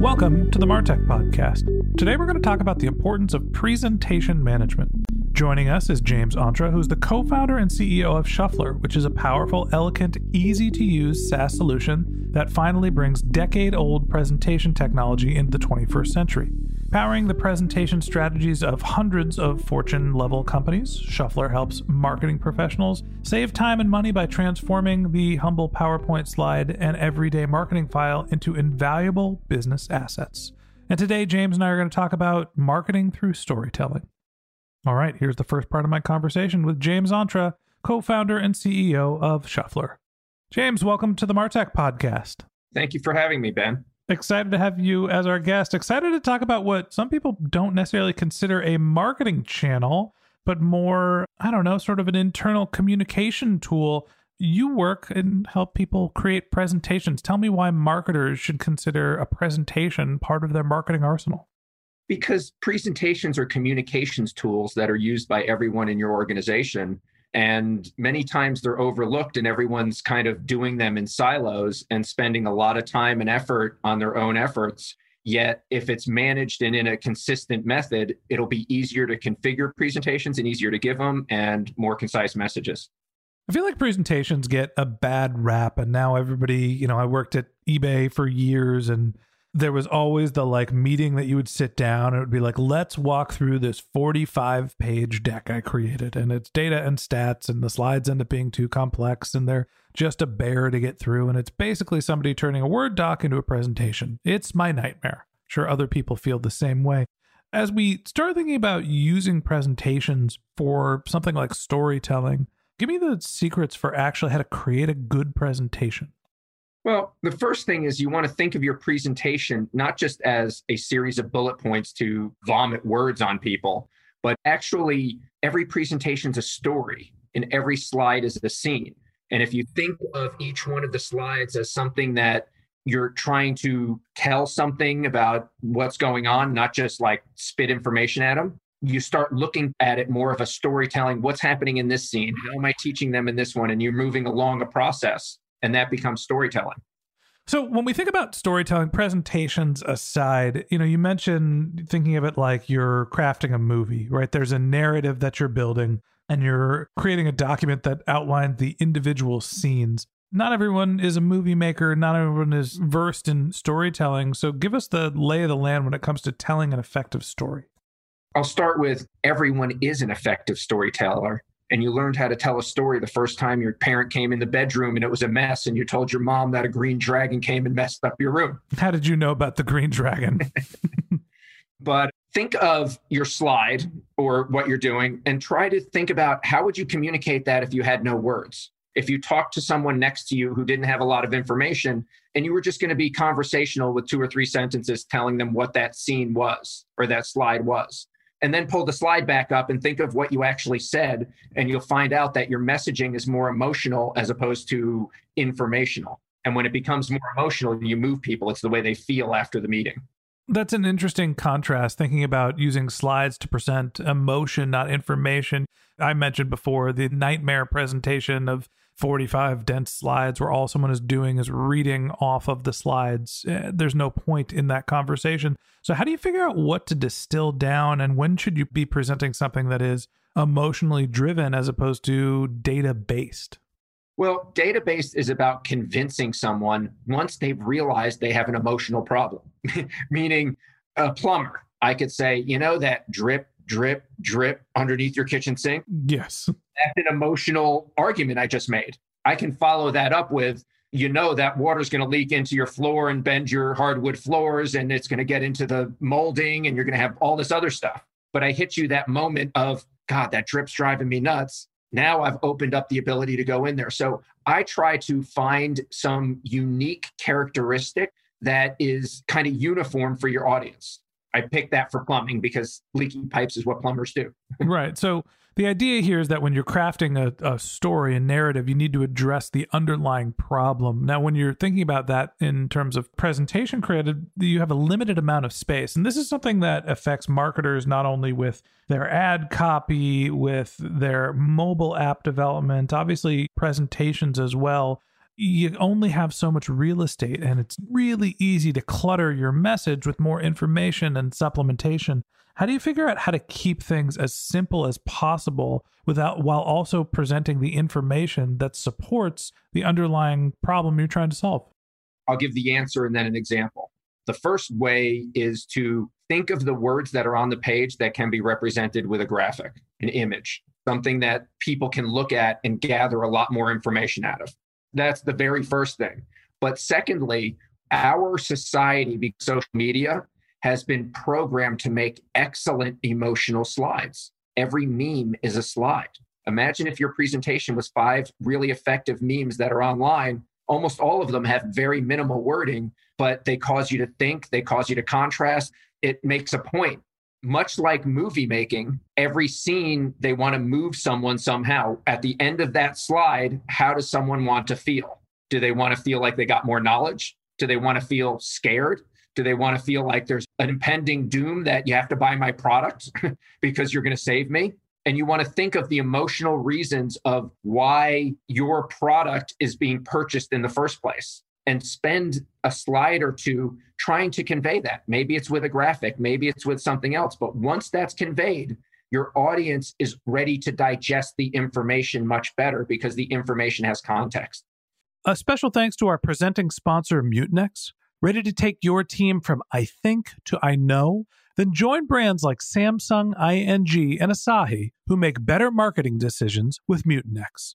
Welcome to the Martech Podcast. Today we're going to talk about the importance of presentation management. Joining us is James Ontra, who's the co founder and CEO of Shufflrr, which is a powerful, elegant, easy to use SaaS solution that finally brings decade old presentation technology into the 21st century. Powering the presentation strategies of hundreds of Fortune level companies, Shufflrr helps marketing professionals save time and money by transforming the humble PowerPoint slide and everyday marketing file into invaluable business assets. And today, James and I are going to talk about marketing through storytelling. All right, here's the first part of my conversation with James Ontra, co founder and CEO of Shufflrr. James, welcome to the Martech podcast. Thank you for having me, Ben. Excited to have you as our guest. Excited to talk about what some people don't necessarily consider a marketing channel, but more, I don't know, sort of an internal communication tool. You work and help people create presentations. Tell me why marketers should consider a presentation part of their marketing arsenal. Because presentations are communications tools that are used by everyone in your organization. And many times they're overlooked, and everyone's kind of doing them in silos and spending a lot of time and effort on their own efforts. Yet, if it's managed and in a consistent method, it'll be easier to configure presentations and easier to give them and more concise messages. I feel like presentations get a bad rap, and now everybody, you know, I worked at eBay for years and there was always the like meeting that you would sit down and it would be like let's walk through this 45 page deck i created. And it's data and stats and the slides end up being too complex and they're just a bear to get through and it's basically somebody turning a word doc into a presentation. It's my nightmare. Sure other people feel the same way. As we start thinking about using presentations for something like storytelling give me the secrets for actually how to create a good presentation well, the first thing is you want to think of your presentation not just as a series of bullet points to vomit words on people, but actually every presentation is a story and every slide is a scene. And if you think of each one of the slides as something that you're trying to tell something about what's going on, not just like spit information at them, you start looking at it more of a storytelling what's happening in this scene how am i teaching them in this one and you're moving along a process and that becomes storytelling. So when we think about storytelling presentations aside, you know, you mentioned thinking of it like you're crafting a movie, right? There's a narrative that you're building and you're creating a document that outlines the individual scenes. Not everyone is a movie maker, not everyone is versed in storytelling. So give us the lay of the land when it comes to telling an effective story. I'll start with everyone is an effective storyteller and you learned how to tell a story the first time your parent came in the bedroom and it was a mess and you told your mom that a green dragon came and messed up your room. How did you know about the green dragon? but think of your slide or what you're doing and try to think about how would you communicate that if you had no words? If you talked to someone next to you who didn't have a lot of information and you were just going to be conversational with two or three sentences telling them what that scene was or that slide was and then pull the slide back up and think of what you actually said and you'll find out that your messaging is more emotional as opposed to informational. And when it becomes more emotional you move people. It's the way they feel after the meeting. That's an interesting contrast thinking about using slides to present emotion not information. I mentioned before the nightmare presentation of 45 dense slides where all someone is doing is reading off of the slides. Eh, There's no point in that conversation. So, how do you figure out what to distill down and when should you be presenting something that is emotionally driven as opposed to data based? Well, database is about convincing someone once they've realized they have an emotional problem, meaning a plumber. I could say, you know, that drip, drip, drip underneath your kitchen sink. Yes. That's an emotional argument I just made. I can follow that up with, you know, that water's going to leak into your floor and bend your hardwood floors, and it's going to get into the molding, and you're going to have all this other stuff. But I hit you that moment of, God, that drip's driving me nuts now I've opened up the ability to go in there. So I try to find some unique characteristic that is kind of uniform for your audience. I picked that for plumbing because leaking pipes is what plumbers do. right. So the idea here is that when you're crafting a, a story, a narrative, you need to address the underlying problem. Now, when you're thinking about that in terms of presentation creative, you have a limited amount of space. And this is something that affects marketers not only with their ad copy, with their mobile app development, obviously presentations as well you only have so much real estate and it's really easy to clutter your message with more information and supplementation. How do you figure out how to keep things as simple as possible without while also presenting the information that supports the underlying problem you're trying to solve? I'll give the answer and then an example. The first way is to think of the words that are on the page that can be represented with a graphic, an image, something that people can look at and gather a lot more information out of. That's the very first thing. But secondly, our society, because social media, has been programmed to make excellent emotional slides. Every meme is a slide. Imagine if your presentation was five really effective memes that are online. Almost all of them have very minimal wording, but they cause you to think, they cause you to contrast. It makes a point. Much like movie making, every scene they want to move someone somehow. At the end of that slide, how does someone want to feel? Do they want to feel like they got more knowledge? Do they want to feel scared? Do they want to feel like there's an impending doom that you have to buy my product because you're going to save me? And you want to think of the emotional reasons of why your product is being purchased in the first place and spend a slide or two trying to convey that. Maybe it's with a graphic, maybe it's with something else. But once that's conveyed, your audience is ready to digest the information much better because the information has context. A special thanks to our presenting sponsor, Mutinex. Ready to take your team from I think to I know? Then join brands like Samsung, ING, and Asahi who make better marketing decisions with Mutinex.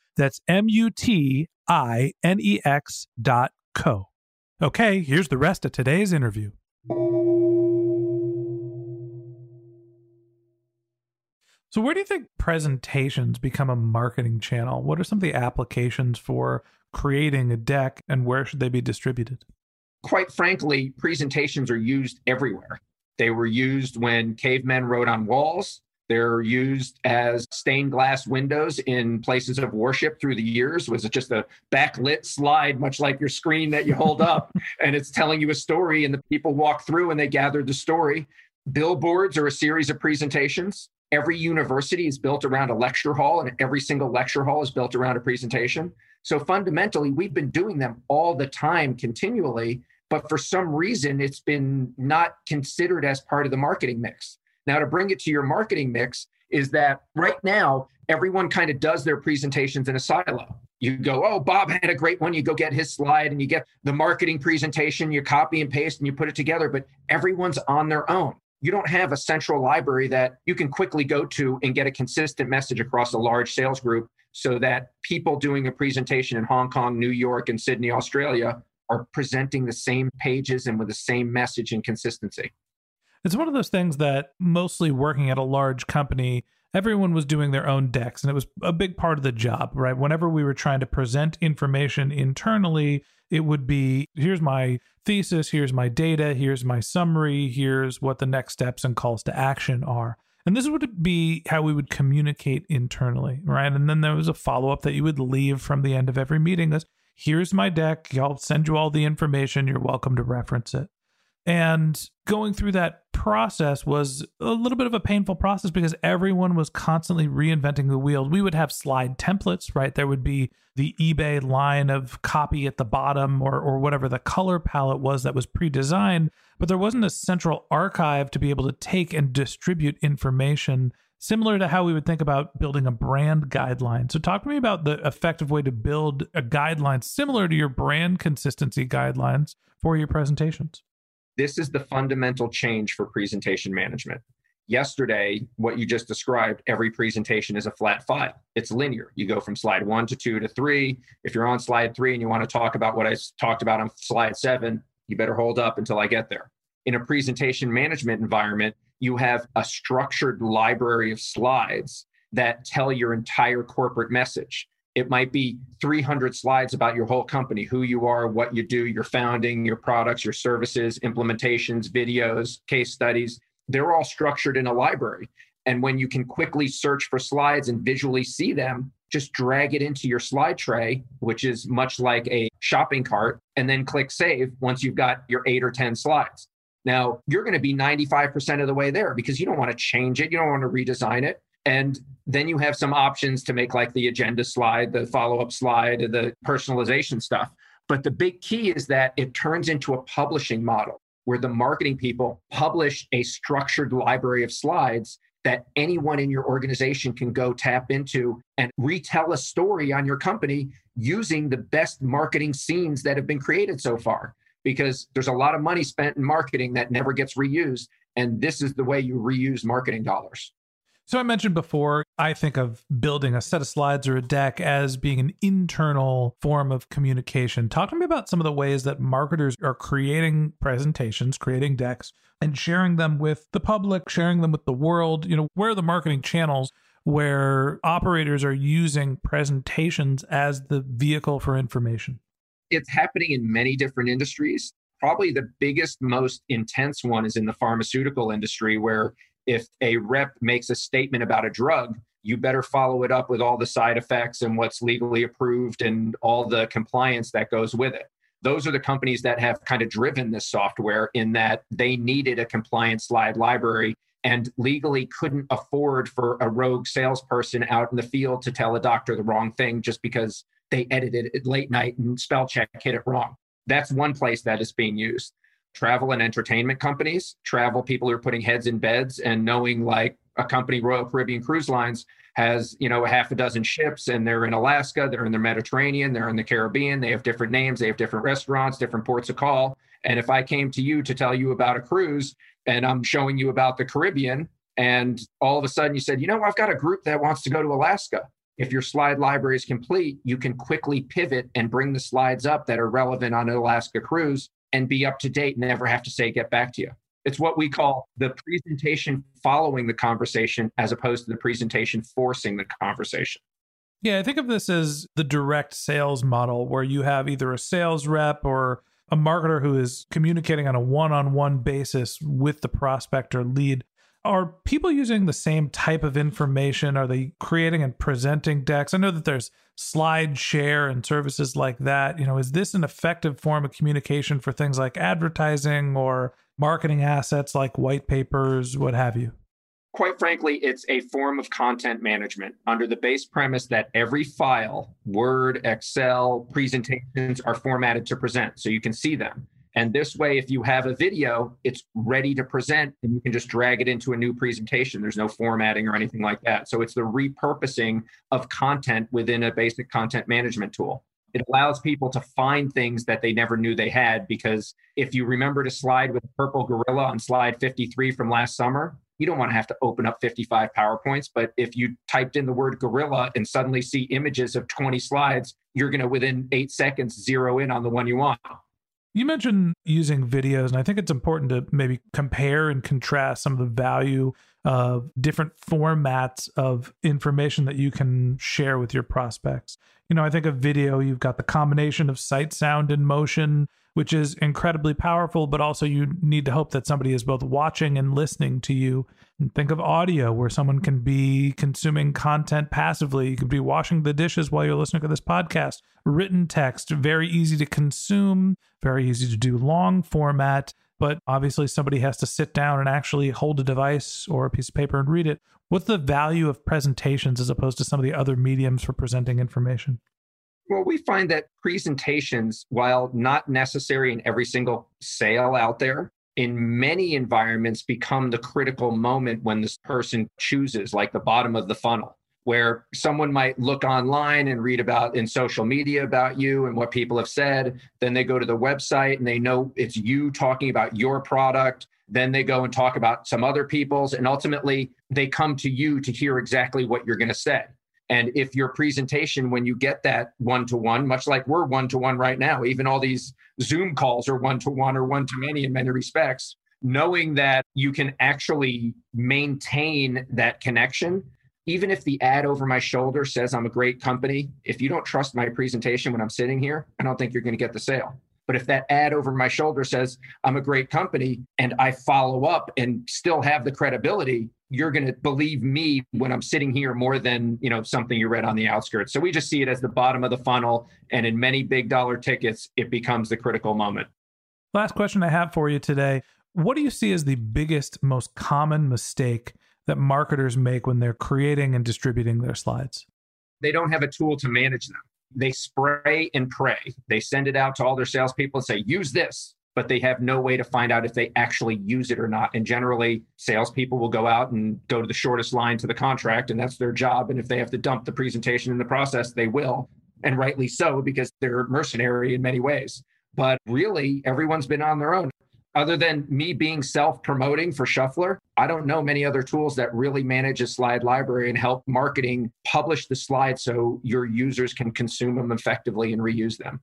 That's M U T I N E X dot co. Okay, here's the rest of today's interview. So, where do you think presentations become a marketing channel? What are some of the applications for creating a deck and where should they be distributed? Quite frankly, presentations are used everywhere. They were used when cavemen wrote on walls. They're used as stained glass windows in places of worship through the years. Was it just a backlit slide, much like your screen that you hold up, and it's telling you a story, and the people walk through and they gather the story. Billboards are a series of presentations. Every university is built around a lecture hall, and every single lecture hall is built around a presentation. So fundamentally, we've been doing them all the time, continually, but for some reason, it's been not considered as part of the marketing mix. Now, to bring it to your marketing mix, is that right now, everyone kind of does their presentations in a silo. You go, oh, Bob had a great one. You go get his slide and you get the marketing presentation, you copy and paste and you put it together, but everyone's on their own. You don't have a central library that you can quickly go to and get a consistent message across a large sales group so that people doing a presentation in Hong Kong, New York, and Sydney, Australia are presenting the same pages and with the same message and consistency. It's one of those things that mostly working at a large company, everyone was doing their own decks, and it was a big part of the job, right? Whenever we were trying to present information internally, it would be here's my thesis, here's my data, here's my summary, here's what the next steps and calls to action are. And this would be how we would communicate internally, right? And then there was a follow up that you would leave from the end of every meeting as here's my deck. I'll send you all the information. You're welcome to reference it. And going through that process was a little bit of a painful process because everyone was constantly reinventing the wheel. We would have slide templates, right? There would be the eBay line of copy at the bottom or, or whatever the color palette was that was pre designed, but there wasn't a central archive to be able to take and distribute information similar to how we would think about building a brand guideline. So, talk to me about the effective way to build a guideline similar to your brand consistency guidelines for your presentations. This is the fundamental change for presentation management. Yesterday, what you just described, every presentation is a flat file. It's linear. You go from slide one to two to three. If you're on slide three and you want to talk about what I talked about on slide seven, you better hold up until I get there. In a presentation management environment, you have a structured library of slides that tell your entire corporate message. It might be 300 slides about your whole company, who you are, what you do, your founding, your products, your services, implementations, videos, case studies. They're all structured in a library. And when you can quickly search for slides and visually see them, just drag it into your slide tray, which is much like a shopping cart, and then click save once you've got your eight or 10 slides. Now, you're going to be 95% of the way there because you don't want to change it. You don't want to redesign it. And then you have some options to make like the agenda slide, the follow up slide, the personalization stuff. But the big key is that it turns into a publishing model where the marketing people publish a structured library of slides that anyone in your organization can go tap into and retell a story on your company using the best marketing scenes that have been created so far. Because there's a lot of money spent in marketing that never gets reused. And this is the way you reuse marketing dollars. So I mentioned before, I think of building a set of slides or a deck as being an internal form of communication. Talk to me about some of the ways that marketers are creating presentations, creating decks, and sharing them with the public, sharing them with the world. You know, where are the marketing channels where operators are using presentations as the vehicle for information? It's happening in many different industries. Probably the biggest, most intense one is in the pharmaceutical industry, where if a rep makes a statement about a drug, you better follow it up with all the side effects and what's legally approved and all the compliance that goes with it. Those are the companies that have kind of driven this software in that they needed a compliance slide library and legally couldn't afford for a rogue salesperson out in the field to tell a doctor the wrong thing just because they edited it late night and spell check hit it wrong. That's one place that is being used travel and entertainment companies, travel people who are putting heads in beds and knowing like a company, Royal Caribbean Cruise Lines, has you know a half a dozen ships and they're in Alaska, they're in the Mediterranean, they're in the Caribbean, they have different names, they have different restaurants, different ports of call. And if I came to you to tell you about a cruise and I'm showing you about the Caribbean, and all of a sudden you said, you know, I've got a group that wants to go to Alaska. If your slide library is complete, you can quickly pivot and bring the slides up that are relevant on an Alaska cruise and be up to date never have to say, get back to you. It's what we call the presentation following the conversation as opposed to the presentation forcing the conversation. Yeah, I think of this as the direct sales model where you have either a sales rep or a marketer who is communicating on a one on one basis with the prospect or lead. Are people using the same type of information? Are they creating and presenting decks? I know that there's slide share and services like that. You know, is this an effective form of communication for things like advertising or marketing assets like white papers, what have you? Quite frankly, it's a form of content management under the base premise that every file, Word, Excel, presentations are formatted to present so you can see them. And this way, if you have a video, it's ready to present and you can just drag it into a new presentation. There's no formatting or anything like that. So it's the repurposing of content within a basic content management tool. It allows people to find things that they never knew they had because if you remember to slide with purple gorilla on slide 53 from last summer, you don't want to have to open up 55 PowerPoints. But if you typed in the word gorilla and suddenly see images of 20 slides, you're going to within eight seconds zero in on the one you want. You mentioned using videos, and I think it's important to maybe compare and contrast some of the value of different formats of information that you can share with your prospects. You know, I think of video, you've got the combination of sight, sound, and motion, which is incredibly powerful, but also you need to hope that somebody is both watching and listening to you. And think of audio, where someone can be consuming content passively. You could be washing the dishes while you're listening to this podcast. Written text, very easy to consume, very easy to do long format but obviously somebody has to sit down and actually hold a device or a piece of paper and read it. What's the value of presentations as opposed to some of the other mediums for presenting information? Well, we find that presentations, while not necessary in every single sale out there, in many environments become the critical moment when this person chooses, like the bottom of the funnel where someone might look online and read about in social media about you and what people have said. Then they go to the website and they know it's you talking about your product. Then they go and talk about some other people's. And ultimately, they come to you to hear exactly what you're going to say. And if your presentation, when you get that one to one, much like we're one to one right now, even all these Zoom calls are one to one or one to many in many respects, knowing that you can actually maintain that connection even if the ad over my shoulder says I'm a great company, if you don't trust my presentation when I'm sitting here, I don't think you're going to get the sale. But if that ad over my shoulder says I'm a great company and I follow up and still have the credibility, you're going to believe me when I'm sitting here more than, you know, something you read on the outskirts. So we just see it as the bottom of the funnel and in many big dollar tickets it becomes the critical moment. Last question I have for you today. What do you see as the biggest most common mistake that marketers make when they're creating and distributing their slides? They don't have a tool to manage them. They spray and pray. They send it out to all their salespeople and say, use this, but they have no way to find out if they actually use it or not. And generally, salespeople will go out and go to the shortest line to the contract, and that's their job. And if they have to dump the presentation in the process, they will, and rightly so, because they're mercenary in many ways. But really, everyone's been on their own other than me being self promoting for Shufflrr, I don't know many other tools that really manage a slide library and help marketing publish the slides so your users can consume them effectively and reuse them.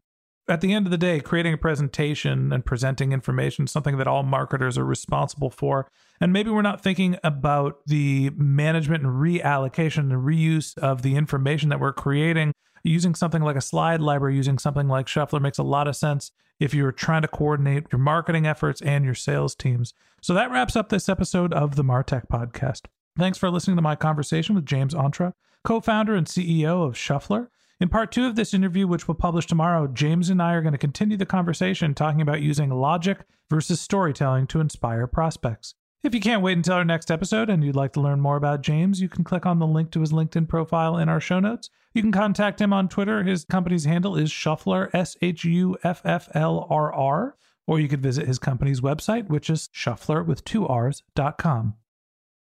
At the end of the day, creating a presentation and presenting information is something that all marketers are responsible for. And maybe we're not thinking about the management and reallocation and reuse of the information that we're creating using something like a slide library, using something like Shufflrr makes a lot of sense if you're trying to coordinate your marketing efforts and your sales teams. So that wraps up this episode of the Martech podcast. Thanks for listening to my conversation with James Ontra, co founder and CEO of Shufflrr. In part two of this interview, which we'll publish tomorrow, James and I are going to continue the conversation talking about using logic versus storytelling to inspire prospects. If you can't wait until our next episode and you'd like to learn more about James, you can click on the link to his LinkedIn profile in our show notes. You can contact him on Twitter. His company's handle is Shufflrr, S H U F F L R R, or you could visit his company's website, which is shuffler with two R's.com.